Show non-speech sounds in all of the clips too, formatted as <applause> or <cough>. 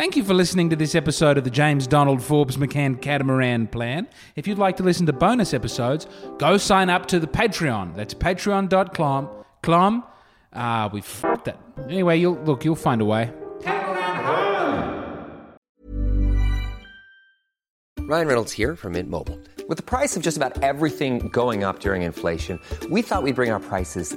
Thank you for listening to this episode of the James Donald Forbes McCann Catamaran Plan. If you'd like to listen to bonus episodes, go sign up to the Patreon. That's patreon.com. Clom. Ah, we fucked it. Anyway, you'll look, you'll find a way. Ryan Reynolds here from Mint Mobile. With the price of just about everything going up during inflation, we thought we'd bring our prices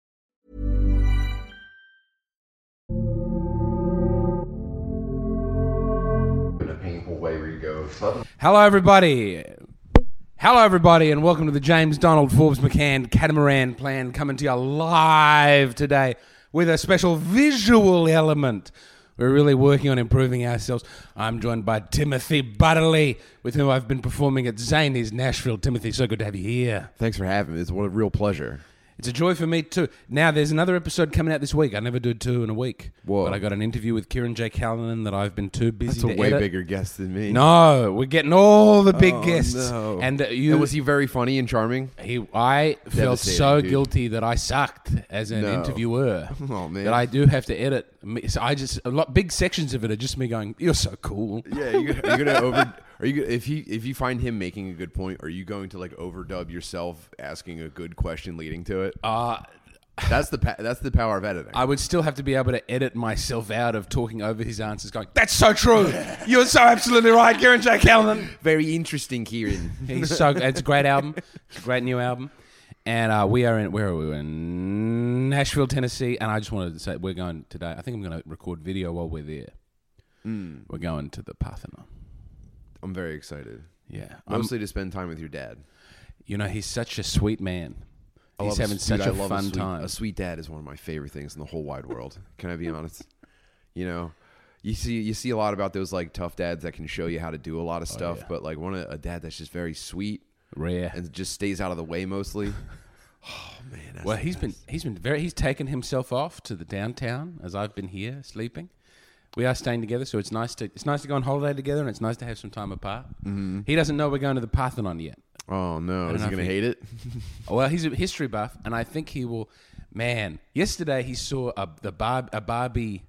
Hello, everybody. Hello, everybody, and welcome to the James Donald Forbes McCann Catamaran Plan coming to you live today with a special visual element. We're really working on improving ourselves. I'm joined by Timothy Butterly, with whom I've been performing at Zanies Nashville. Timothy, so good to have you here. Thanks for having me. It's what a real pleasure. It's a joy for me too. Now, there's another episode coming out this week. I never do two in a week. Whoa. But I got an interview with Kieran J. Callanan that I've been too busy That's a to way edit. bigger guest than me. No, we're getting all the big Oh, guests. no. And uh, you, And was he very funny and charming? He, I felt Devastating, so dude. guilty that I sucked as an No. interviewer. <laughs> Oh, man. That I do have to edit. Me- so I just a lot big sections of it are just me going, "You're so cool." Yeah, you are you gonna over? <laughs> Are you if he if you find him making a good point? Are you going to like overdub yourself asking a good question leading to it? Uh, That's the pa- that's the power of editing. I would still have to be able to edit myself out of talking over his answers, going, "That's so true. You're so absolutely right, Kieran J. Callanan." very interesting, Kieran. <laughs> He's so it's a great album, it's a great new album, and uh, we are in where are we We're in Nashville, Tennessee, and I just wanted to say we're going today. I think I'm going to record video while we're there. We're going to the Parthenon. I'm very excited. Yeah, I'm, Mostly to spend time with your dad. you know he's such a sweet man. I He's love having s- such dude, a I love fun sweet, time. A sweet dad is one of my favorite things in the whole wide world. Can I be honest? You know, you see you see a lot about those like tough dads that can show you how to do a lot of oh, stuff, Oh, yeah. but like one of- a dad that's just very sweet Rare. and just stays out of the way mostly. <laughs> Oh man, that's well, the he's been he's been very he's taken himself off to the downtown as I've been here sleeping. We are staying together, so it's nice to it's nice to go on holiday together, and it's nice to have some time apart. Mm-hmm. He doesn't know we're going to the Parthenon yet. Oh no, is he gonna hate it? <laughs> Well, he's a history buff, and I think he will. Man, yesterday he saw a the bar, a Barbie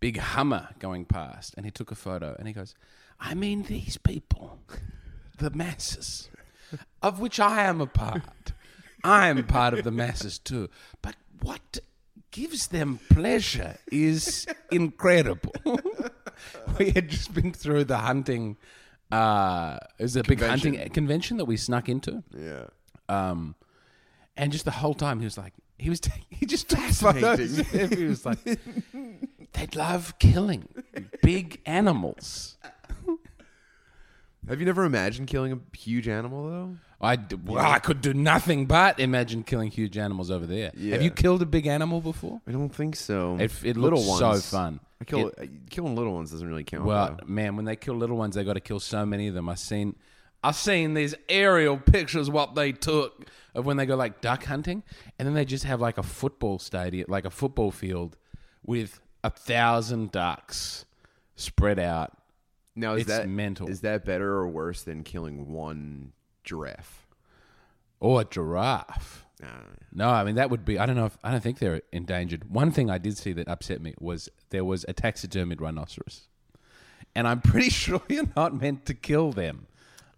big Hummer going past, and he took a photo, and he goes, "I mean, these people, the masses, of which I am a part. I am part of the masses too. But what gives them pleasure is <laughs> incredible." <laughs> we had just been through the hunting. Uh, it was a big hunting convention that we snuck into. yeah. Um, and just the whole time he was like, he was, ta- <laughs> he just took photos. he was like, they love killing big animals. Have you never imagined killing a huge animal though? I, well, I could do nothing but imagine killing huge animals over there. Yeah. Have you killed a big animal before? I don't think so. It, it little looks ones so fun. I kill It- uh, killing little ones doesn't really count. Well, though. man, when they kill little ones, they got to kill so many of them. I seen, I seen these aerial pictures what they took of when they go like duck hunting, and then they just have like a football stadium, like a football field, with a thousand ducks spread out. now is it's that mental. Is that better or worse than killing one giraffe? or a giraffe. No, I mean that would be. I don't know if I don't think they're endangered. One thing I did see that upset me was there was a taxidermied rhinoceros, and I'm pretty <laughs> sure you're not meant to kill them.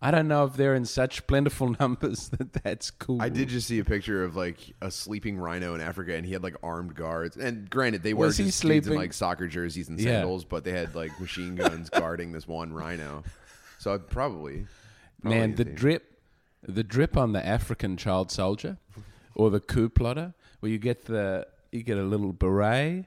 I don't know if they're in such plentiful <laughs> numbers that that's cool. I did just see a picture of like a sleeping rhino in Africa, and he had like armed guards. And granted, they were Was he just dudes in sleeping? like soccer jerseys and Yeah. sandals, but they had like machine guns guarding this one rhino. So I'd probably, probably Man, the drip, the drip on the African child soldier, or the coup plotter, where you get the you get a little beret,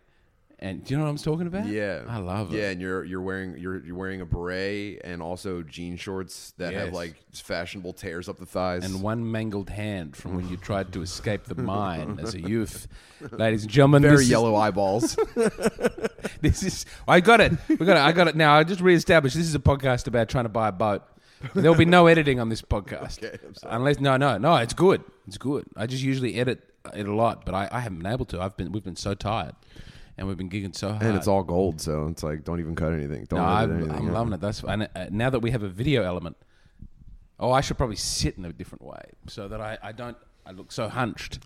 and do you know what I'm talking about? Yeah, I love it. Yeah, and you're you're wearing you're you're wearing a beret and also jean shorts that have like fashionable tears up the thighs. and one mangled hand from when you tried to escape the <laughs> mine as a youth. Ladies and gentlemen, very this is- yellow eyeballs. <laughs> <laughs> this is I got it. We got it. I got it. Now I just reestablished. This is a podcast about trying to buy a boat. <laughs> There will be no editing on this podcast, Okay, unless no, no, no. It's good. It's good. I just usually edit it a lot, but I, I haven't been able to. I've been we've been so tired, and we've been gigging so hard. and it's all gold, so it's like don't even cut anything. Don't No, I'm, anything I'm loving it. That's and uh, now that we have a video element. Oh, I should probably sit in a different way so that I, I don't I look so hunched.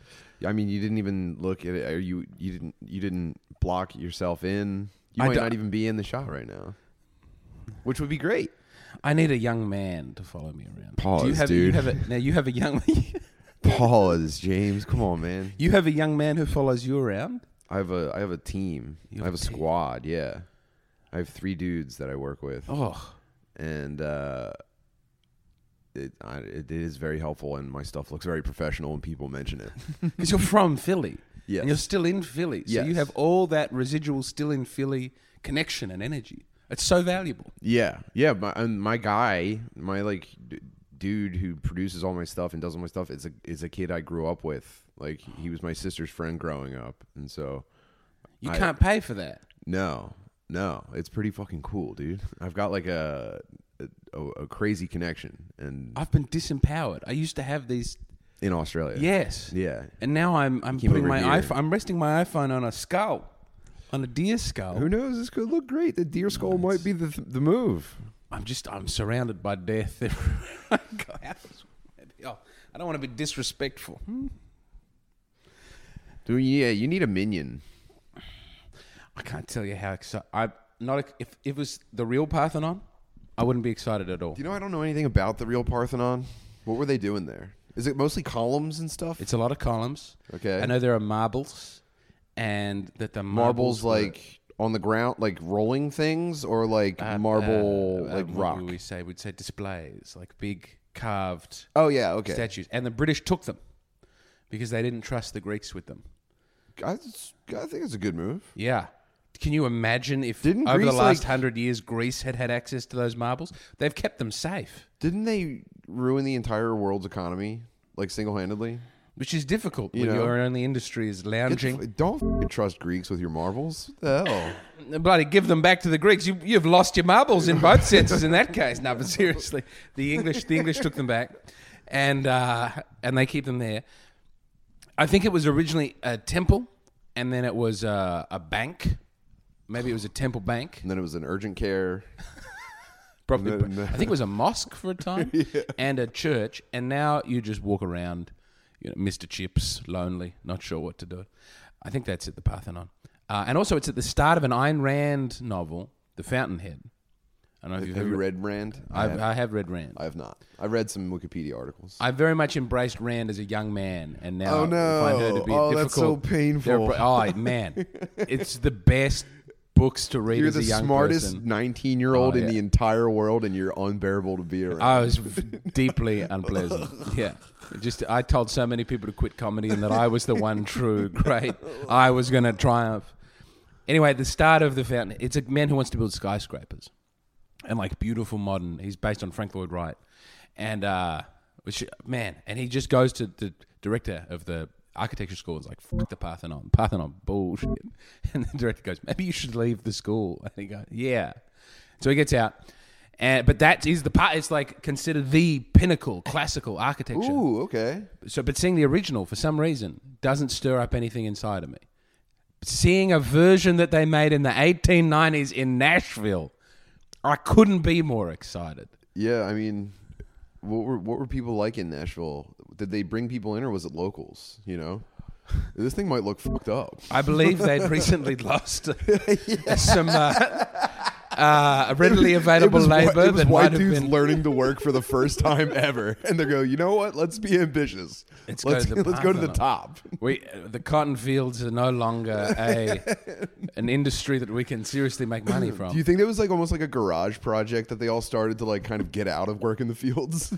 I mean, you didn't even look at it. Or you you didn't you didn't block yourself in. You I might not even be in the shot right now, which would be great. I need a young man to follow me around. Pause, Do you have, You dude. have a, now you have a young <laughs> Pause, James. Come on, man. you have a young man who follows you around. I have a I have a team. You I have a team. squad. Yeah, I have three dudes that I work with, Oh, and uh, it I, it is very helpful, and my stuff looks very professional when people mention it. <laughs> because you're from Philly. yeah, and you're still in Philly, so you have all that residual still in Philly connection and energy. It's so valuable. Yeah, yeah. My and my guy, my like d- dude who produces all my stuff and does all my stuff is a is a kid I grew up with. Like he was my sister's friend growing up, and so You I- can't pay for that. no, no, it's pretty fucking cool, dude. I've got like a a, a crazy connection, and I've been disempowered. I used to have these. in Australia, Yes. yeah. And now I'm I'm Came putting over my here. iPhone. I'm resting my iPhone on a skull, on a deer skull. Who knows? This could look great. The deer skull might be the the move. I'm just I'm surrounded by death <laughs> I go. How is- maybe- I don't want to be disrespectful. Hmm. Dude, yeah, you need a minion. I can't tell you how excited. I not if if it was the real Parthenon, I wouldn't be excited at all. Do you know I don't know anything about the real Parthenon? What were they doing there? Is it mostly columns and stuff? It's a lot of columns. Okay. I know there are marbles, and that the marbles marbles, like on the ground, like rolling things, or like uh, marble, uh, like what rock. we say we'd say displays, like big carved Oh yeah, okay. statues, and the British took them because they didn't trust the Greeks with them. I, I think it's a good move. Yeah. Can you imagine if Didn't over the last like- hundred years Greece had had access to those marbles? They've kept them safe, Didn't they ruin the entire world's economy, like single handedly? Which is difficult You when know. your only industry is lounging. Don't f- trust Greeks with your marbles. What the hell? <laughs> Bloody give them back to the Greeks. You, you've lost your marbles in both <laughs> senses in that case. No, but seriously, the English the English took them back, and uh, and they keep them there. I think it was originally a temple, and then it was uh, a bank. Maybe it was a temple bank. and then it was an urgent care. <laughs> Probably, No, no. I think it was a mosque for a time and a church, and now you just walk around, you know, Mr. Chips, lonely, not sure what to do. I think that's at the Parthenon, uh, and also it's at the start of an Ayn Rand novel, The Fountainhead. I don't know if you've Have you ever- read Rand? I I've, have, I have read Rand. I have not. I've read some Wikipedia articles. I very much embraced Rand as a young man, and now Oh, no. find her to be Oh, difficult. that's so painful. They're- Oh man, <laughs> it's the best books to read You're as the a young smartest person. 19 year old Oh, in yeah. the entire world, and you're unbearable to be around. I was deeply unpleasant. <laughs> Yeah, just I told so many people to quit comedy, and that I was the one true great. I was going to triumph. Anyway, at the start of the fountain, it's a man who wants to build skyscrapers, and like beautiful modern. He's based on Frank Lloyd Wright, and uh, which man, and he just goes to the director of the architecture school is like, "Fuck the Parthenon, Parthenon bullshit," <laughs> and the director goes, "Maybe you should leave the school." <laughs> And he goes, "Yeah." So he gets out. And, but that is the part. It's like considered the pinnacle classical architecture. Ooh, okay. So, but seeing the original for some reason doesn't stir up anything inside of me. Seeing a version that they made in the 1890s in Nashville, I couldn't be more excited. Yeah, I mean, what were what were people like in Nashville did they bring people in or was it locals? You know, this thing might look fucked up. I believe <laughs> they'd recently lost some uh, uh, readily available it was, labor it was that white dudes been. learning to work for the first time ever, and they go, you know what? Let's be ambitious. Let's go let's to the <laughs> let's go to the top. We the cotton fields are no longer <laughs> a an industry that we can seriously make money <clears throat> from. Do you think it was like almost like a garage project that they all started to like kind of get out of work in the fields?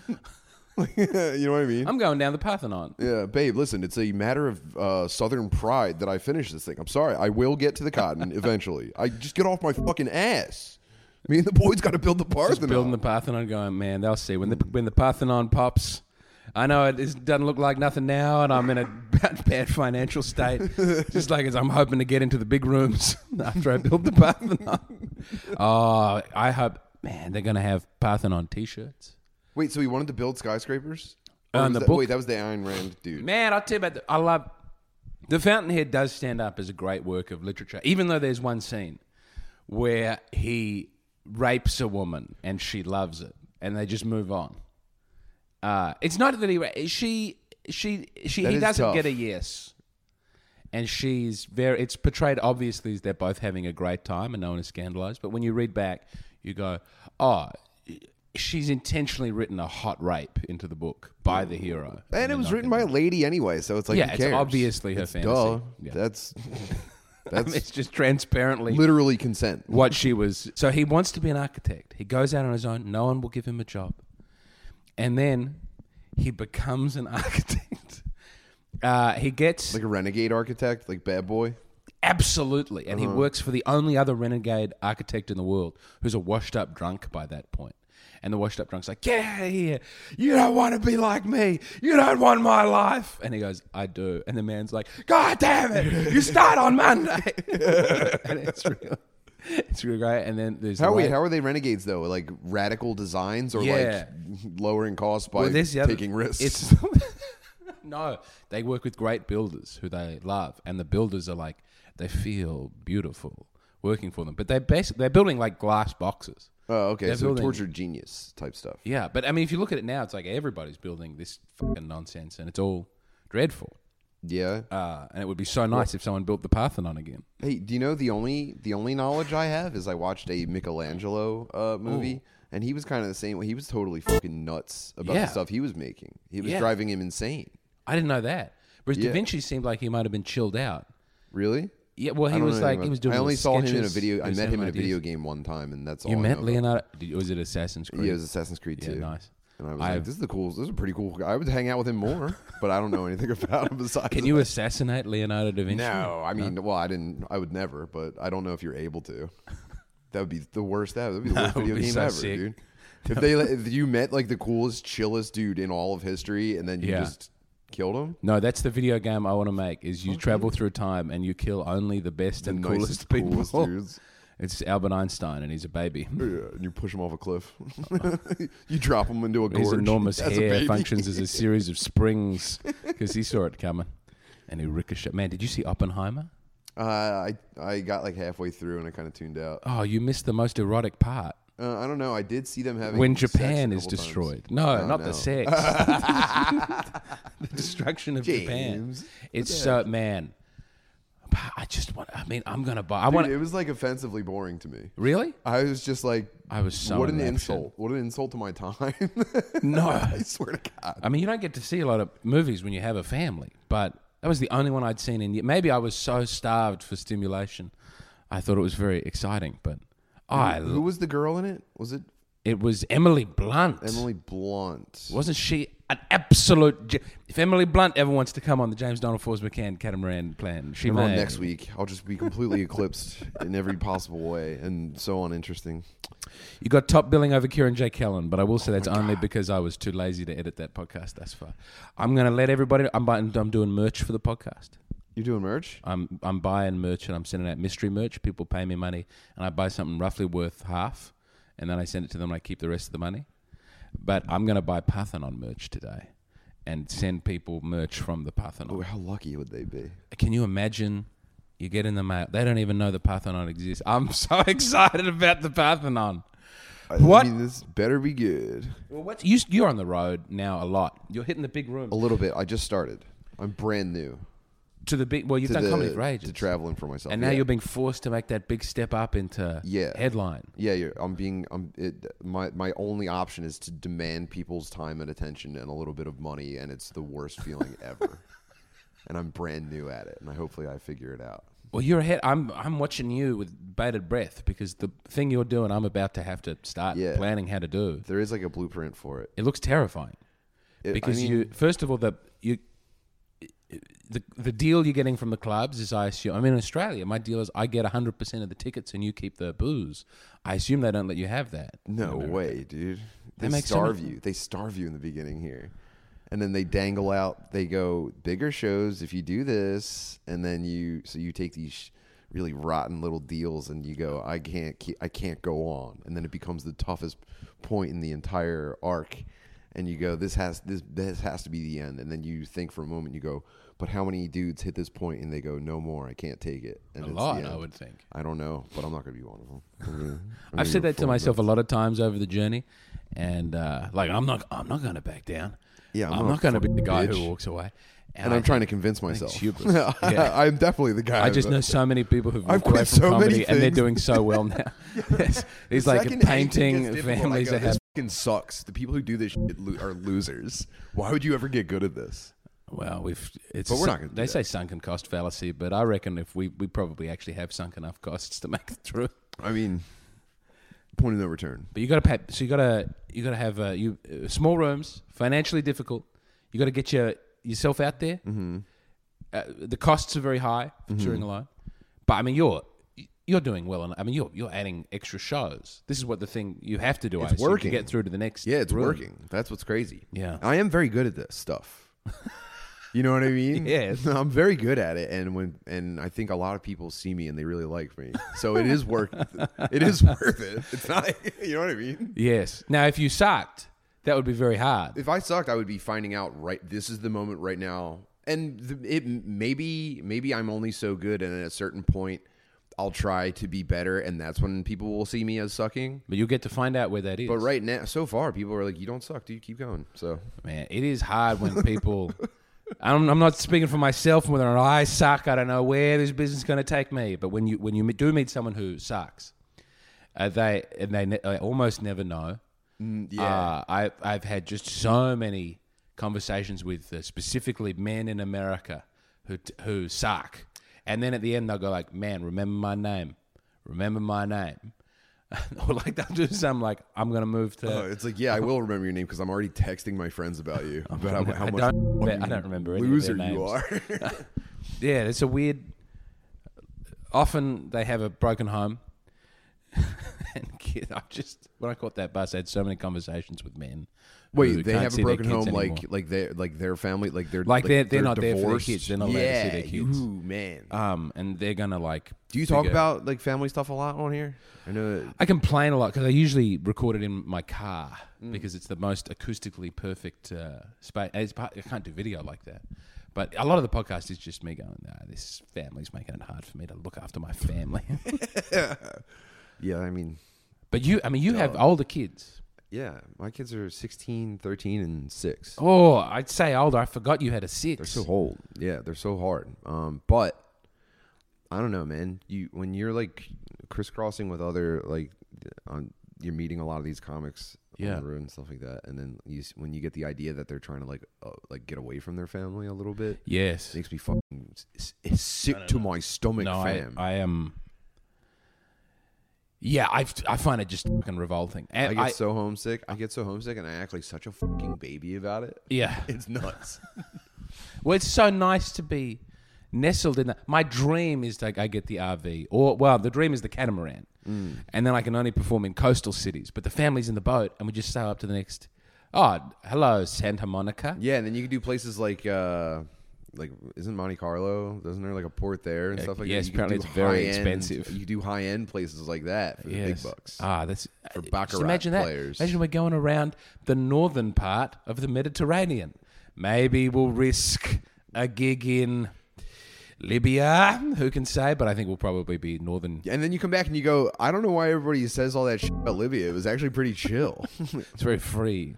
<laughs> You know what I mean? I'm going down the Parthenon. yeah, babe. Listen, it's a matter of uh, Southern pride that I finish this thing. I'm sorry, I will get to the cotton <laughs> eventually. I just get off my fucking ass. Me and the boys got to build the Just Parthenon. building the Parthenon, going, man, they'll see when the when the Parthenon pops. I know it is, doesn't look like nothing now, and I'm in a <laughs> bad, bad financial state. Just like as I'm hoping to get into the big rooms after I build the Parthenon. Oh, I hope, man, they're going to have Parthenon T-shirts. Wait, so he wanted to build skyscrapers? Or in was the that- book- Wait, that was the Ayn Rand dude. Man, I'll tell you about. The, I love the Fountainhead. Does stand up as a great work of literature, even though there's one scene where he rapes a woman and she loves it, and they just move on. Uh, it's not that he ra- she she she That he is doesn't tough. get a yes, and she's very. It's portrayed obviously as they're both having a great time and no one is scandalized. But when you read back, you go, oh. She's intentionally written a hot rape into the book by the hero, And it was written by a lady anyway, so it's like Yeah, it's obviously her It's fantasy. Duh. Yeah. That's <laughs> I that's mean, it's just transparently literally consent. what she was. So he wants to be an architect. He goes out on his own. No one will give him a job, and then he becomes an <laughs> architect. Uh, he gets Like a renegade architect, like bad boy. absolutely, and he Uh-huh. works for the only other renegade architect in the world who's a washed-up drunk by that point. And the washed-up drunk's like, "Get out of here! You don't want to be like me. You don't want my life." And he goes, "I do." And the man's like, "God damn it! You start on Monday." <laughs> and it's real. it's really great. And then there's How the wait, way- how are they renegades though? Like radical designs or Yeah. like lowering costs by Well, there's the other- taking risks? It's <laughs> no, they work with great builders who they love, and the builders are like they feel beautiful working for them. But they basically they're building like glass boxes. Oh, okay. they're So building- torture genius type stuff. Yeah, but I mean, if you look at it now, it's like everybody's building this fucking nonsense, and it's all dreadful. Yeah. Uh, and it would be so nice if someone built the Parthenon again. Hey, do you know the only the only knowledge I have is I watched a Michelangelo uh, movie, and he was kind of the same. He was totally fucking nuts about Yeah. the stuff he was making. He was Yeah. driving him insane. I didn't know that. Whereas Yeah. Da Vinci seemed like he might have been chilled out. Really? Yeah, well, he was like he was doing. I only saw him in a sketches, video. I met him in a ideas. video game one time, and that's all You I met about- Leonardo? Did, was it Assassin's Creed? Yeah, it was Assassin's Creed Yeah, too. nice. And I was I've- like, "This is the cool. This is a pretty cool guy. I would hang out with him more, <laughs> but I don't know anything about him besides." Can you assassinate Leonardo da Vinci? No, I mean, well, I didn't. I would never, but I don't know if you're able to. That would be the worst ever. That would be the <laughs> worst That would video be game so ever, sick. dude. <laughs> If they, let- if you met like the coolest, chillest dude in all of history, and then you Yeah. just killed him, No, that's the video game I want to make. Is you travel through time and you kill only the best and nicest, coolest <laughs> people. coolest dudes. <laughs> It's Albert Einstein and he's a baby. Yeah, and you push him off a cliff. <laughs> you drop him into a gorge. His enormous as a hair baby. functions as a series of springs because he saw it coming, and he ricocheted. Man, did you see Oppenheimer? Uh, I I got like halfway through and I kind of tuned out. Oh, you missed the most erotic part. Uh, I don't know. I did see them having when Japan is couple times. destroyed. No, Oh, not no. the sex. <laughs> the destruction of Japan. James, It's so man. I just want. I mean, I'm gonna buy. I want. it was like offensively boring to me. Really? I was just like, I was so what an insult! What an insult to my time! <laughs> No. I swear to God. I mean, you don't get to see a lot of movies when you have a family, but that was the only one I'd seen in. Maybe I was so starved for stimulation, I thought it was very exciting. But I, Who was the girl in it? Was it it was Emily Blunt. Emily Blunt? wasn't she an absolute? ge- If Emily Blunt ever wants to come on the James Donald Forbes McCann catamaran plan, she Come on next week. I'll just be completely eclipsed in every possible way and so uninteresting. You got top billing over Kieran J. Kellen, but I will say Oh that's only because I was too lazy to edit that podcast thus far. I'm going to let everybody. I'm buying, I'm doing merch for the podcast. You doing merch? I'm I'm buying merch and I'm sending out mystery merch. People pay me money and I buy something roughly worth half, and then I send it to them. and I keep the rest of the money. But I'm going to buy Parthenon merch today, and send people merch from the Parthenon. Oh, how lucky would they be? Can you imagine? You get in the mail. They don't even know the Parthenon exists. I'm <laughs> so excited about the Parthenon. I What? mean, this better be good. Well, what's you, you're on the road now a lot. You're hitting the big room A little bit. I just started. I'm brand new to the big. Well, you've to done the, comedy for ages, to traveling for myself. and now yeah. you're being forced to make that big step up into Yeah. headline. Yeah, you're, I'm being. I'm. It, my my only option is to demand people's time and attention and a little bit of money, and it's the worst feeling ever. <laughs> And I'm brand new at it, and I hopefully I figure it out. Well, you're ahead. I'm I'm watching you with bated breath because the thing you're doing, I'm about to have to start Yeah. planning how to do. There is like a blueprint for it. It looks terrifying It- I because mean, you first of all the you the the deal you're getting from the clubs is I assume I'm in Australia my deal is I get 100 percent of the tickets and you keep the booze. I assume they don't let you have that. No way, dude. They That makes so starve you. They starve you in the beginning here. And then they dangle out, they go bigger shows if you do this. And then you, so you take these really rotten little deals and you go, I can't, keep, I can't go on. And then it becomes the toughest point in the entire arc. And you go, this has, this, this has to be the end. And then you think for a moment, you go, but how many dudes hit this point and they go, no more, I can't take it. And A it's lot, I would think. I don't know, but I'm not going to be one of them. I'm gonna- I'm I've said that to myself a lot of times over the journey, and uh, like I'm not I'm not going to back down. Yeah, I'm I'm, not going to be the guy bitch. who walks away. and I I'm trying to convince think it's myself. <laughs> Yeah. <laughs> I'm definitely the guy. I just know <laughs> so many people who've I've quit from so many comedy and they're doing so well now. The like painting families that have. fucking sucks. The people who do this shit lo- are losers. Why would you ever get good at this? Well, we've it's. But we're not gonna They that. say sunken cost fallacy, but I reckon if we we probably actually have sunk enough costs to make it through. I mean, point of no return. But you got to pay. So you got to you got to have uh, you uh, small rooms, financially difficult. You got to get your yourself out there. Mm-hmm. Uh, the costs are very high for Mm-hmm. touring alone, but I mean you're you're doing well. And I mean you're you're adding extra shows. This is what the thing you have to do. I It's working. to get through to the next. Yeah, it's room. working. That's what's crazy. Yeah. I am very good at this stuff. <laughs> You know what I mean? <laughs> Yes. <laughs> I'm very good at it, and when and I think a lot of people see me and they really like me, so it is worth. it is <laughs> worth it. It's not. You know what I mean? Yes. Now, if you sucked, that would be very hard. If I sucked, I would be finding out right. This is the moment right now, and the, it maybe maybe I'm only so good, and at a certain point, I'll try to be better, and that's when people will see me as sucking. But you'll get to find out where that is. But right now, so far, people are like, "You don't suck, dude. Keep going." So Man, it is hard when people. I'm, I'm not speaking for myself. Whether or not I suck, I don't know where this business is going to take me. But when you when you do meet someone who sucks, uh, they and they ne- almost never know. yeah. Uh, I I've had just so many conversations with uh, specifically men in America who t- who suck, and then at the end they'll go like, "Man, remember my name, remember my name," <laughs> or like they'll do something like, "I'm going to move to." Oh, it's like, yeah, I will remember your name because I'm already texting my friends about you <laughs> about how, how I much don't- <laughs> I don't remember any of their loser you are. Yeah, it's a weird. Often they have a broken home. and kid, I just when I caught that bus, I had so many conversations with men. Wait, they have a broken home, anymore. like like their like their family, like they're Like they're- they're not there for their divorced? kids. They're not allowed to see yeah, their kids. Ooh, man. um, and they're gonna like. Do you talk figure- about like family stuff a lot on here? I know. That, I complain a lot because I usually record it in my car Mm. because it's the most acoustically perfect uh, space. It's, part- I can't do video like that. But a lot of the podcast is just me going, nah, this family's making it hard for me to look after my family. <laughs> yeah, I mean, but you, I mean, you have older kids. Yeah, my kids are 16, 13, and six. Oh, I'd say older. I forgot you had a six. They're so old. Yeah, they're so hard. Um, but I don't know, man. You when you're like crisscrossing with other like on you're meeting a lot of these comics Yeah. on the road and stuff like that, and then you when you get the idea that they're trying to like uh, like get away from their family a little bit, Yes. it makes me fucking s- s- sick to my stomach, No, I. I am. Yeah, I I find it just fucking revolting. I get I- so homesick. I get so homesick, and I act like such a fucking baby about it. yeah. <laughs> It's nuts. <laughs> Well, it's so nice to be nestled in that. My dream is like I get the RV, or well, the dream is the catamaran, Mm. and then I can only perform in coastal cities. But the family's in the boat, and we just sail up to the next. Oh, hello, Santa Monica. yeah, and then you can do places like. uh like isn't Monte Carlo? Doesn't there like a port there and Uh, stuff like yes, that? Can apparently it's very high-end- expensive. You do high end places like that for the big bucks. Ah, that's For just baccarat imagine that. players. Imagine we're going around the northern part of the Mediterranean. Maybe we'll risk a gig in Libya, who can say? But I think we'll probably be northern. And then you come back and you go, I don't know why everybody says all that shit about Libya. It was actually pretty chill. <laughs> It's very free.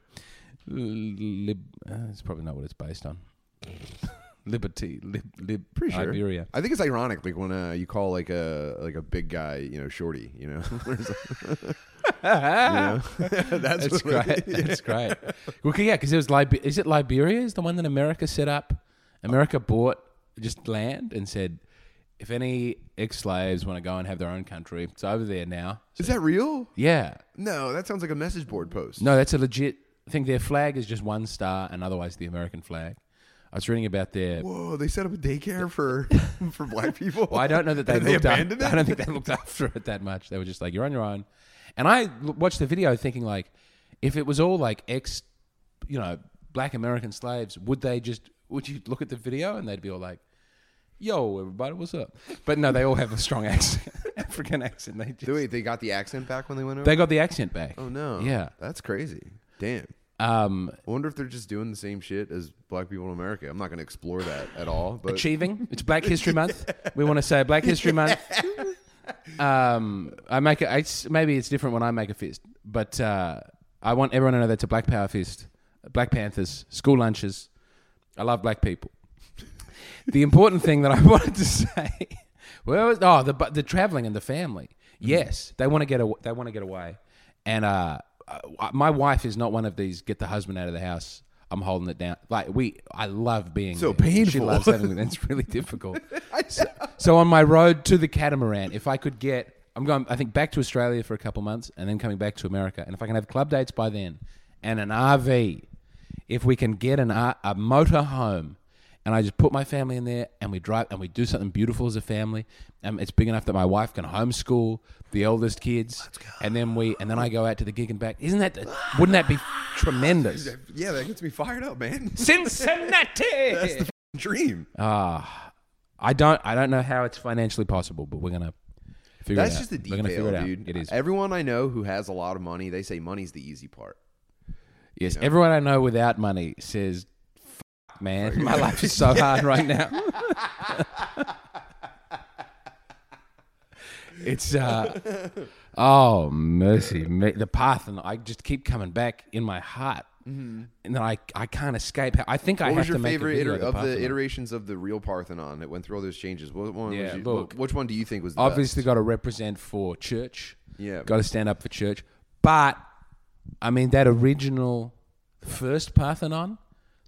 Lib, uh, it's probably not what it's based on. Liberty, lib, lib, Pretty sure. Iberia. I think it's ironic, like when uh, you call like a like a big guy, you know, shorty. You know, <laughs> <laughs> that's That's great. That's great. Well, yeah, because it was Liber- Is it Liberia? Is the one that America set up? America bought just land and said, if any ex-slaves want to go and have their own country, it's over there now. Is that real? Yeah. No, that sounds like a message board post. No, that's a legit. I think their flag is just one star, and otherwise the American flag. I was reading about their. Whoa, they set up a daycare for <laughs> <laughs> for black people. Well, I don't know that they, they looked up- it. I don't think they looked after it that much. They were just like, "You're on your own." And I watched the video thinking, like, if it was all like ex, you know, black American slaves, would they just? Would you look at the video and they'd be all like, "Yo, everybody, what's up?" But no, they all have a strong <laughs> accent, African accent. They just, Wait, they got the accent back when they went over. they got the accent back. oh no. Yeah. that's crazy. Damn. Um, I wonder if they're just doing the same shit as black people in America. I'm not going to explore that at all. But achieving. It's Black History <laughs> Month. We want to say Black History Month. Um, I make a, it's, maybe it's different when I make a fist, but uh, I want everyone to know that's a Black Power fist. Black Panthers, school lunches. I love black people. The important thing that I <laughs> wanted to say, well, oh, the the traveling and the family. Yes, they want to get a, they want to get away, and uh, my wife is not one of these get the husband out of the house. I'm holding it down. Like we, I love being So there. She painful. loves having. It's really difficult. <laughs> so, so on my road to the catamaran, if I could get, I'm going. I think back to Australia for a couple months, and then coming back to America. And if I can have club dates by then, and an RV, if we can get an a motor home, and I just put my family in there, and we drive, and we do something beautiful as a family, and it's big enough that my wife can homeschool the eldest kids, and then we, and then I go out to the gig and back. Isn't that? Wouldn't that be tremendous? <laughs> yeah, that gets me fired up, man. <laughs> Cincinnati. that's the Dream. Ah, I don't. I don't know how it's financially possible, but we're gonna figure That's it out. just the We're gonna figure detail, it dude. It is. Everyone I know who has a lot of money, they say money's the easy part. yes. Everyone I know without money says, "Man, my life is so <laughs> hard right now." it's uh, oh mercy, me, the path, and I just keep coming back in my heart, and then I I can't escape. I think I Mm-hmm. What have was your to make a favorite video iter- of the Parthenon. iterations of the real Parthenon? It went through all those changes. What one Yeah, was you, look. wh- which one do you think was the obviously got to represent for church. Yeah. got to stand up for church. But I mean, that original first Parthenon,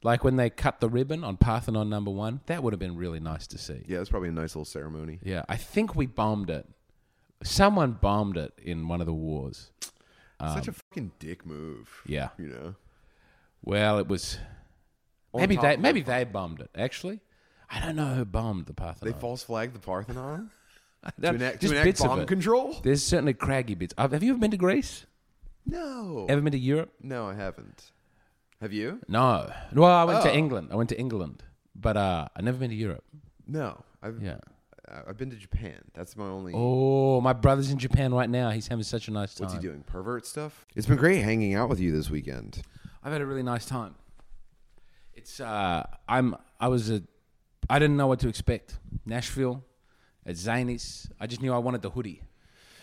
like when they cut the ribbon on Parthenon number one, that would have been really nice to see. Yeah, it's probably a nice little ceremony. Yeah, I think we bombed it. Someone bombed it in one of the wars. Such a fucking dick move. Um, Yeah. You know. Well, it was On maybe they maybe they bombed it. Actually, I don't know who bombed the Parthenon. They false flagged the Parthenon <laughs> to enact, just to enact bits of bomb control. There's certainly craggy bits. Have you ever been to Greece? No. Ever been to Europe? No, I haven't. Have you? No. Well, I went Oh. to England. I went to England, but uh, I've never been to Europe. No. I've, Yeah. I- I've been to Japan. That's my only. Oh, my brother's in Japan right now. He's having such a nice time. What's he doing? Pervert stuff? It's been great hanging out with you this weekend. I've had a really nice time. It's uh, I'm I was a, I didn't know what to expect. Nashville, at Zanies. I just knew I wanted the hoodie,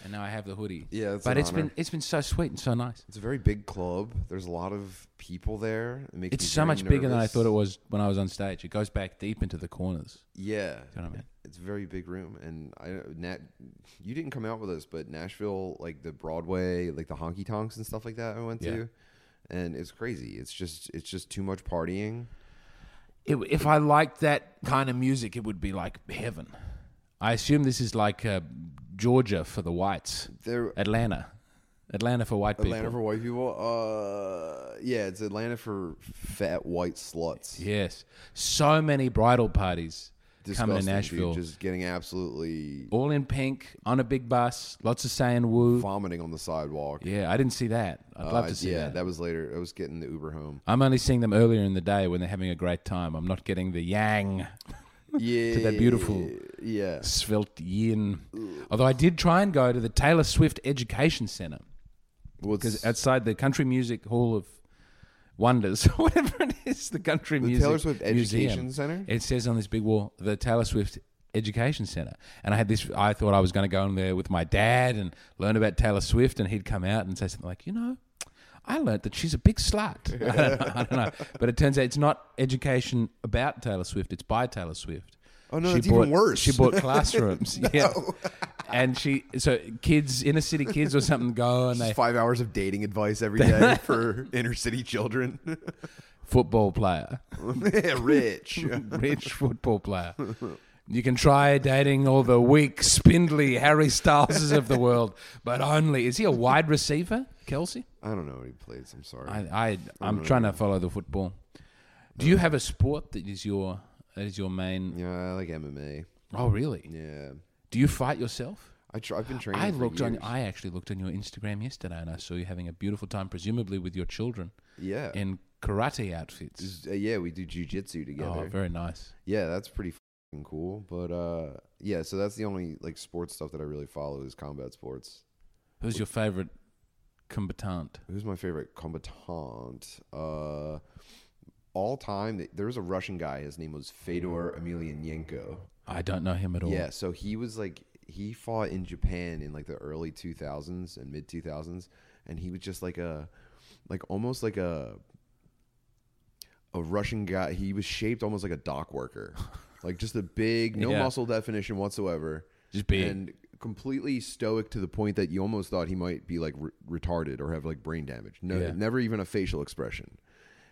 and now I have the hoodie. Yeah, that's but it's honor. been it's been so sweet and so nice. It's a very big club. There's a lot of people there. It makes It's so much bigger than I thought it was when I was on stage. It goes back deep into the corners. Yeah, know what I mean? it's a very big room, and I Nat, you didn't come out with us, but Nashville, like the Broadway, like the honky tonks and stuff like that, I went Yeah. to, and it's crazy. It's just it's just too much partying. It, if I liked that kind of music, it would be like heaven. I assume this is like uh, Georgia for the whites, There, Atlanta, Atlanta for white Atlanta people. for white people. Uh, yeah, it's Atlanta for fat white sluts. yes, so many bridal parties coming to Disgusting, dude. Nashville, just getting absolutely all in pink on a big bus, lots of saying woo. vomiting on the sidewalk. Yeah, I didn't see that. I'd love Uh, to see yeah, that. that was later. I was getting the Uber home. I'm only seeing them earlier in the day when they're having a great time. I'm not getting the yang. Yeah, to that beautiful- Yeah, svelte yin. Although I did try and go to the Taylor Swift Education Center because outside the Country Music Hall of Wonders, <laughs> whatever it is, the Country The Music Taylor Swift Museum, Center? It says on this big wall, the Taylor Swift education center, and I had this. I thought I was going to go in there with my dad and learn about Taylor Swift, and he'd come out and say something like, you know. I learnt that she's a big slut. <laughs> I don't, know, I don't know, but it turns out it's not education about Taylor Swift; it's by Taylor Swift. Oh, no, she it's bought, even worse. She bought classrooms, <laughs> <laughs> yeah, and she so kids, inner city kids or something go and they five hours of dating advice every day for inner city children. football player, yeah, Rich. rich football player. You can try dating all the weak, spindly Harry Styleses of the world, but only is he a wide receiver, Kelce? I don't know what he plays. I'm sorry. I, I I'm trying to follow the football. Do you have a sport that is your that is your main? yeah, I like MMA. Oh, really? Yeah. Do you fight yourself? I try, I've been training. I looked on. I actually looked on your Instagram yesterday, and I saw you having a beautiful time, presumably with your children, Yeah. in karate outfits. Uh, yeah, we do jujitsu together. Oh, very nice. yeah, that's pretty fucking cool. But uh, yeah, so that's the only like sports stuff that I really follow is combat sports. Who's your favorite combatant? Who's my favorite combatant? Uh, all time, there was a Russian guy. His name was Fedor Emelianenko. I don't know him at all. Yeah, so he was like he fought in Japan in like the early 2000s and mid 2000s and he was just like a like almost like a a Russian guy. He was shaped almost like a dock worker. <laughs> like just a big no Yeah. muscle definition whatsoever. Just big. and completely stoic to the point that you almost thought he might be like re- retarded or have like brain damage. No, Yeah. never even a facial expression.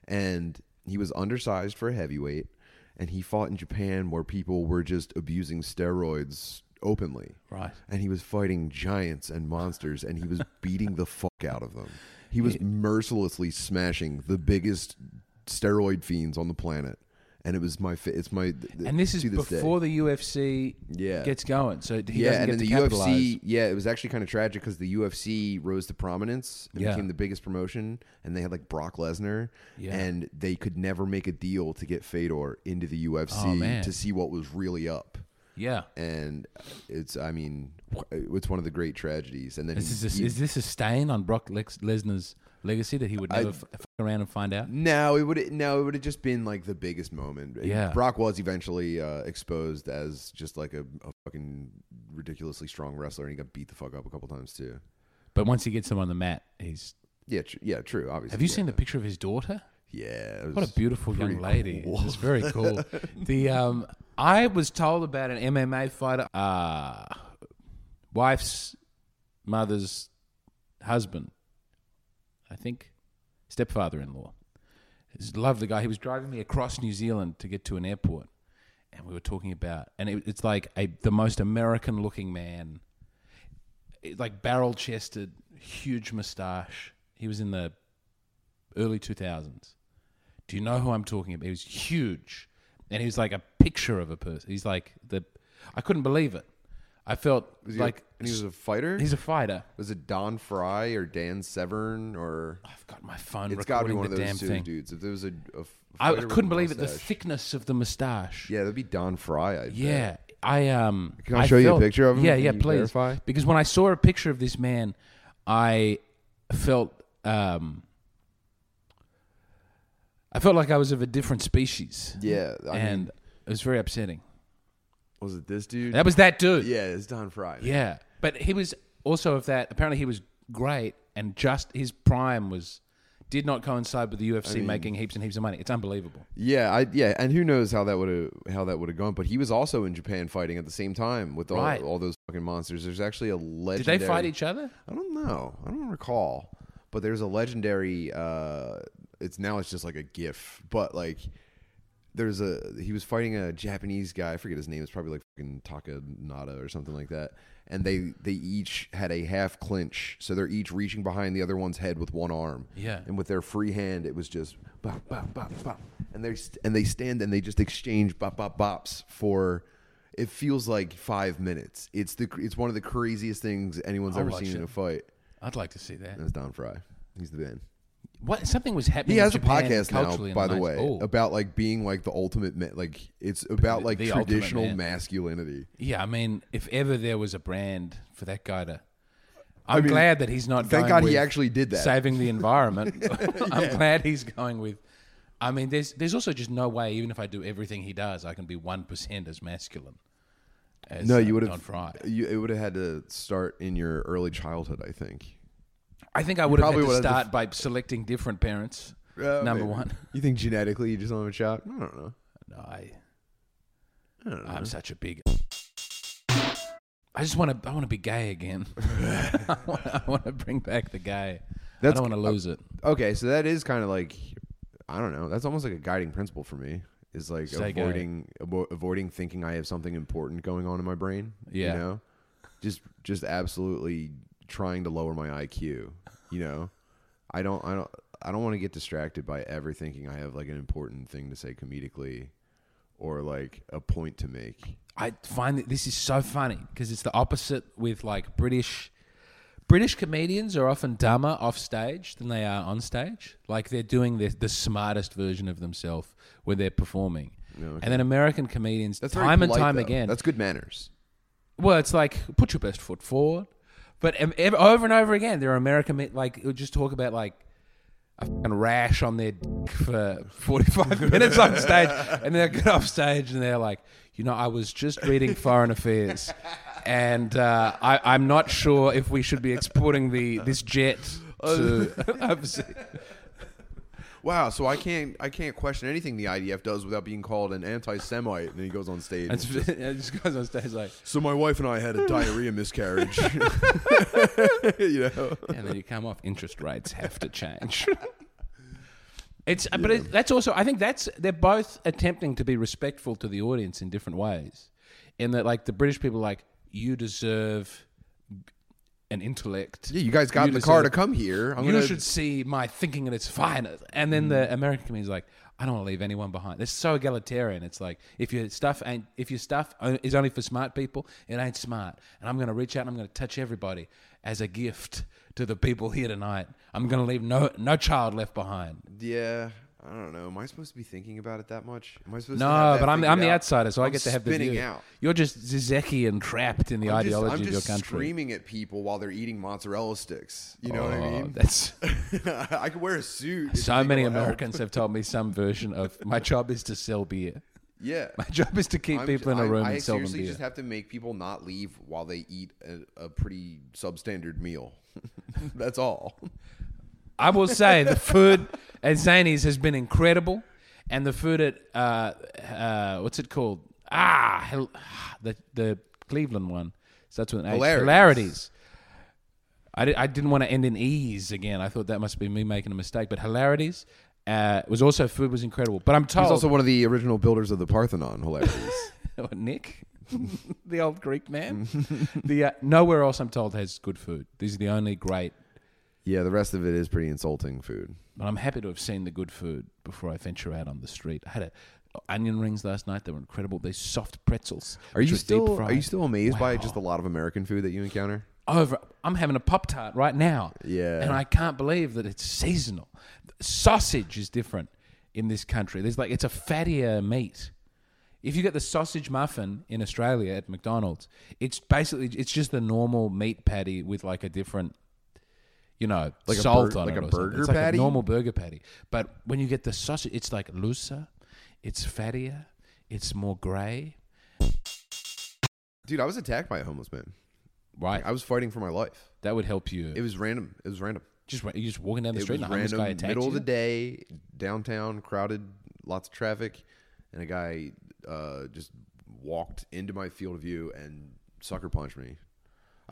And he was undersized for a heavyweight, and he fought in Japan where people were just abusing steroids openly. Right. And he was fighting giants and monsters, and he was <laughs> beating the fuck out of them. He was mercilessly smashing the biggest steroid fiends on the planet. And it was my, fa- it's my, And this is this day. before the UFC Yeah. gets going, so he yeah, doesn't and get then to the capitalize. UFC, yeah, it was actually kind of tragic because the UFC rose to prominence and Yeah. became the biggest promotion, and they had like Brock Lesnar, Yeah. and they could never make a deal to get Fedor into the UFC Oh, to see what was really up. Yeah. And it's, I mean, it's one of the great tragedies. And then Is this, he- a, is this a stain on Brock Lesnar's legacy that he would never f- fuck around and find out? No, it would no, it would have just been like the biggest moment. Yeah. Brock was eventually uh, exposed as just like a, a fucking ridiculously strong wrestler, and he got beat the fuck up a couple times too. But once he gets him on the mat, he's. Yeah, tr- yeah, true. Obviously, Have you yeah. seen the picture of his daughter? Yeah, it What a was beautiful young lady. It's very cool. <laughs> the um, I was told about an MMA fighter, uh, wife's mother's husband, I think, stepfather-in-law. He's a lovely guy. He was driving me across New Zealand to get to an airport, and we were talking about, and it, it's like a the most American-looking man, It- like barrel-chested, huge mustache. He was in the early 2000s. Do you know who I'm talking about? He was huge. And he was like a picture of a person. He's like the I couldn't believe it. I felt Was like a, and he was a fighter. he's a fighter. was it Don Frye or Dan Severn or? I've got my phone It's got to be one of those two thing. dudes. If there was a, a I couldn't believe it. The thickness of the mustache. Yeah, that'd be Don Frye. I'd bet. Yeah, I um. Can I show you a picture of him? Yeah, yeah, please. verify? Because when I saw a picture of this man, I felt um. I felt like I was of a different species. Yeah, I and mean, it was very upsetting. Was it this dude? That was that dude. yeah, it's Don Frye. Yeah, but he was also of that. Apparently, he was great, and just his prime was did not coincide with the UFC making heaps and heaps of money. It's unbelievable. Yeah, I yeah, and who knows how that would have how that would have gone? But he was also in Japan fighting at the same time with all, Right. all those fucking monsters. There's actually a legend. Did legendary. they fight each other? I don't know. I don't recall. But there's a legendary. uh It's now it's just like a GIF, but like there's a he was fighting a Japanese guy. I forget his name. It's probably like fucking Takanada or something like that. And they they each had a half clinch, so they're each reaching behind the other one's head with one arm. Yeah. And with their free hand, it was just bop bop bop bop. And they and they stand and they just exchange bop bop bops for. It feels like five minutes. It's the it's one of the craziest things anyone's I'll ever seen in a fight. I'd like to see that. That's Don Frye. He's the man. What something was happening. He has a Japan podcast now, by the way, Oh. about like being like the ultimate man. Like it's about like The traditional masculinity. yeah, I mean, if ever there was a brand for that guy to. I'm glad that he's not. thank going God he actually did that. Saving the environment. <laughs> <laughs> I'm glad he's going with. I mean, there's there's also just no way. Even if I do everything he does, I can be one percent as masculine. as no, uh, you would Don have. Fry. You, it would have had to start in your early childhood, I think. I think I would have had probably to start by selecting different parents. number maybe. one. You think genetically you just don't have a shot? I don't know. No, I, I don't know. I'm such a big. I just want to. I want to be gay again. <laughs> I <laughs> want- I want to bring back the gay. That's- I don't want to lose it. Uh, okay, so that is kind of like I don't know. That's almost like a guiding principle for me. Is like Stay gay. avoiding avo- avoiding thinking I have something important going on in my brain. Yeah. you know, just just absolutely trying to lower my IQ. You know, I don't I don't I don't want to get distracted by ever thinking I have like an important thing to say comedically or like a point to make. I find that this is so funny because it's the opposite with like British. British comedians are often dumber off stage than they are on stage. Like they're doing the, the smartest version of themselves when they're performing. And then American comedians, That's time and time though. again, That's good manners. Well, it's like put your best foot forward, but ev- over and over again, there are American me- like who just talk about like a fucking rash on their dick for <laughs> forty five <laughs> minutes on stage, and they get off stage and they're like, you know, I was just reading Foreign Affairs, and uh, I, I'm not sure if we should be exporting the this jet <laughs> to overseas. Wow, so I can't I can't question anything the IDF does without being called an anti-Semite. And then he goes on stage. And just, <laughs> it just goes on stage like, So my wife and I had a <laughs> diarrhea miscarriage. <laughs> you know. and then you come off. Interest rates have to change. It's, but it, that's also. I think that's they're both attempting to be respectful to the audience in different ways. In that, like the British people, are like you deserve an intellect. Yeah, you guys got You in the car to come here. I'm you gonna, should see my thinking at its finest. And then the mm. American comedian's like, I don't want to leave anyone behind. It's so egalitarian. It's like if your stuff ain't, if your stuff is only for smart people, it ain't smart. And I'm going to reach out and I'm going to touch everybody as a gift to the people here tonight. I'm going to leave no no child left behind. Yeah, I don't know. Am I supposed to be thinking about it that much? Am I supposed to? No, but I'm I'm the outsider, so I I'm get to have the spinning view. out. You're just Zizeki and trapped in the I'm just, ideology I'm of your just country. screaming at people while they're eating mozzarella sticks. You know what I Oh, mean? That's <laughs> I could wear a suit. so many. Americans have told me some version of my job is to sell beer. Yeah. <laughs> My job is to keep I'm- people in a room I and sell them seriously beer. just have to make people not leave while they eat a, a pretty substandard meal. <laughs> That's all. I will say the food at Zanies has been incredible, and the food at uh, uh, what's it called? Ah, hel- the the Cleveland one. Starts with an H. Hilarities. Hilarities. I, di- I didn't want to end in ease again. I thought that must be me making a mistake. But hilarities uh, was also food was incredible. But I'm told He's also one of the original builders of the Parthenon. Hilarities. <laughs> What, Nick, <laughs> the old Greek man. <laughs> the uh, nowhere else I'm told has good food. These are the only great. Yeah, the rest of it is pretty insulting food. But I'm happy to have seen the good food before I venture out on the street. I had a, onion rings last night. They were incredible. These soft pretzels. Are you still are you still amazed by just a lot of American food that you encounter? over? I'm having a pop tart right now. Yeah. and I can't believe that it's seasonal. Sausage is different in this country. There's like it's a fattier meat. If you get the sausage muffin in Australia at McDonald's, it's basically it's just the normal meat patty with like a different, you know, Like a salt bur- on like it. a burger it's like patty? a normal burger patty. But when you get the sausage, it's like looser, it's fattier, it's more grey. Dude, I was attacked by a homeless man. Right, I was fighting for my life. that would help you. It was random. It was random. just you just walking down the it street was and a homeless random. guy attacks middle you. of the day, downtown, crowded, lots of traffic, and a guy uh, just walked into my field of view and sucker punched me.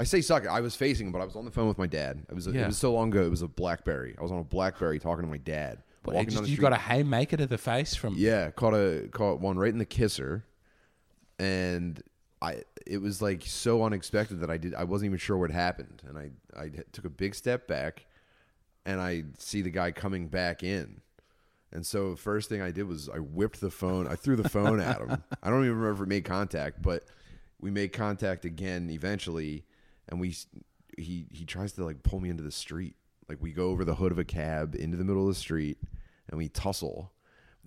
I say sucker. I was facing him, but I was on the phone with my dad. It was Yeah. it was so long ago. It was a BlackBerry. I was on a BlackBerry talking to my dad. Walking just- down the you street. got a haymaker to the face from Yeah, caught a caught one right in the kisser, and I it was like so unexpected that I did I wasn't even sure what happened, and I I took a big step back, and I see the guy coming back in, and so first thing I did was I whipped the phone, I threw the phone at him. <laughs> I don't even remember if it made contact, but we made contact again eventually, and we he he tries to like pull me into the street, like we go over the hood of a cab into the middle of the street, and we tussle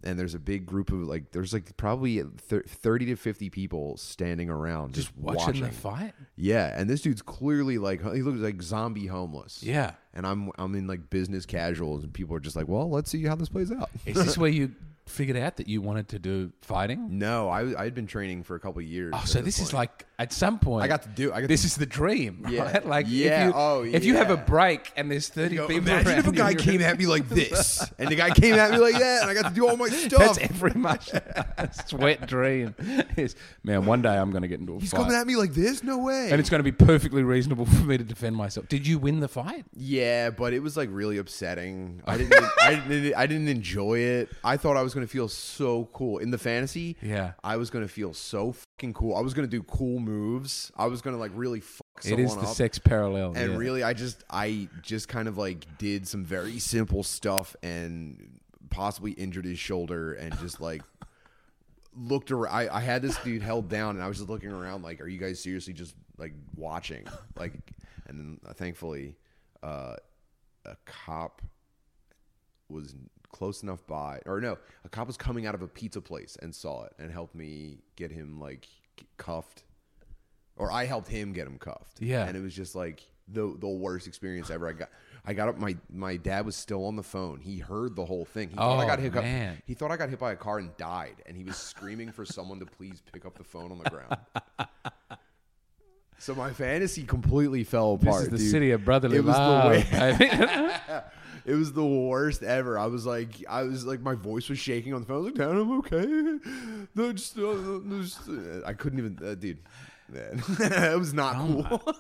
and there's a big group of like there's like probably thir- 30 to 50 people standing around just, just watching, the fight. yeah and this dude's clearly like he looks like zombie homeless Yeah. and i'm i'm in like business casuals and people are just like well let's see how this plays out Is this <laughs> where you figured out that you wanted to do fighting? No, I I had been training for a couple of years. Oh, so this is like at some point I got to do- I got this to- is the dream, Yeah. right? Like Yeah, if you oh, if you have a break and there's thirty You go, people Imagine if a guy <laughs> came at me like this, and the guy came at me like that, and I got to do all my stuff. That's every martial artist's <laughs> wet dream. Is man, one day I'm going to get into a He's fight, coming at me like this? No way. and it's going to be perfectly reasonable for me to defend myself. Did you win the fight? Yeah, but it was like really upsetting. <laughs> I didn't. I didn't. I didn't enjoy it. I thought I was gonna feel so cool in the fantasy. Yeah. I was gonna feel so fucking cool. I was gonna do cool moves. I was gonna like really fuck It is the up. sex parallel, And yeah. really, I just, I just kind of like did some very simple stuff and possibly injured his shoulder and just like <laughs> looked around. I, I had this dude held down and I was just looking around like, are you guys seriously just like watching? Like, and then uh, thankfully, uh, a cop was close enough by, or no, a cop was coming out of a pizza place and saw it and helped me get him like cuffed, or I helped him get him cuffed. Yeah. and it was just like the the worst experience ever. I got. I got up. My my dad was still on the phone. He heard the whole thing. He thought I Oh, got hit. up- He thought I got hit by a car and died, and he was screaming for someone to please pick up the phone on the ground. <laughs> So my fantasy completely fell apart. This is the dude. city of brotherly It love. <laughs> <laughs> the way. baby. It was the worst ever. I was like, I was like, my voice was shaking on the phone. I was like, Dad, I'm okay. No, just, uh, just uh," I couldn't even, uh, dude. Man, <laughs> it was not Oh cool.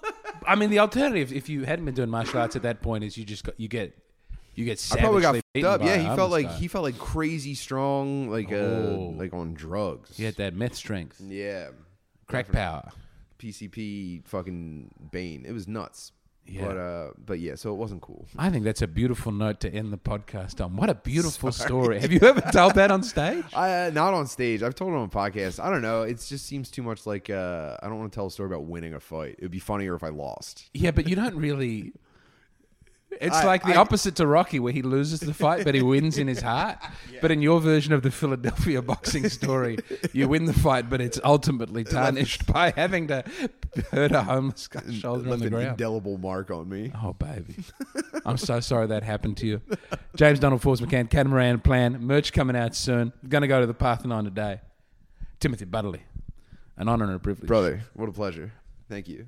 I mean, the alternative, if you hadn't been doing martial arts at that point, is you just got, you get you get I probably got beaten up. Yeah, he felt like guy. he felt like crazy strong, like Oh. uh, like on drugs. He had that meth strength, yeah, crack definitely. power. PCP, fucking Bane. It was nuts. Yeah. But uh, but yeah, so it wasn't cool. I think that's a beautiful note to end the podcast on. What a beautiful story. Have you ever told that on <laughs> stage? I uh, not on stage. I've told it on a podcast. I don't know. It just seems too much like uh, I don't want to tell a story about winning a fight. It'd be funnier if I lost. Yeah, but you don't really. It's I- like the I- opposite to Rocky, where he loses the fight, but he wins in his heart. <laughs> But in your version of the Philadelphia boxing <laughs> story, you win the fight, but it's ultimately tarnished by having to hurt a homeless guy's shoulder on Left the an ground. indelible mark on me. Oh, baby. I'm so sorry that happened to you. James Donald, Forbes McCann, Catamaran Plan, merch coming out soon. Going to go to the Parthenon today. Timothy Butterly, an honor and a privilege. Brother, what a pleasure. Thank you.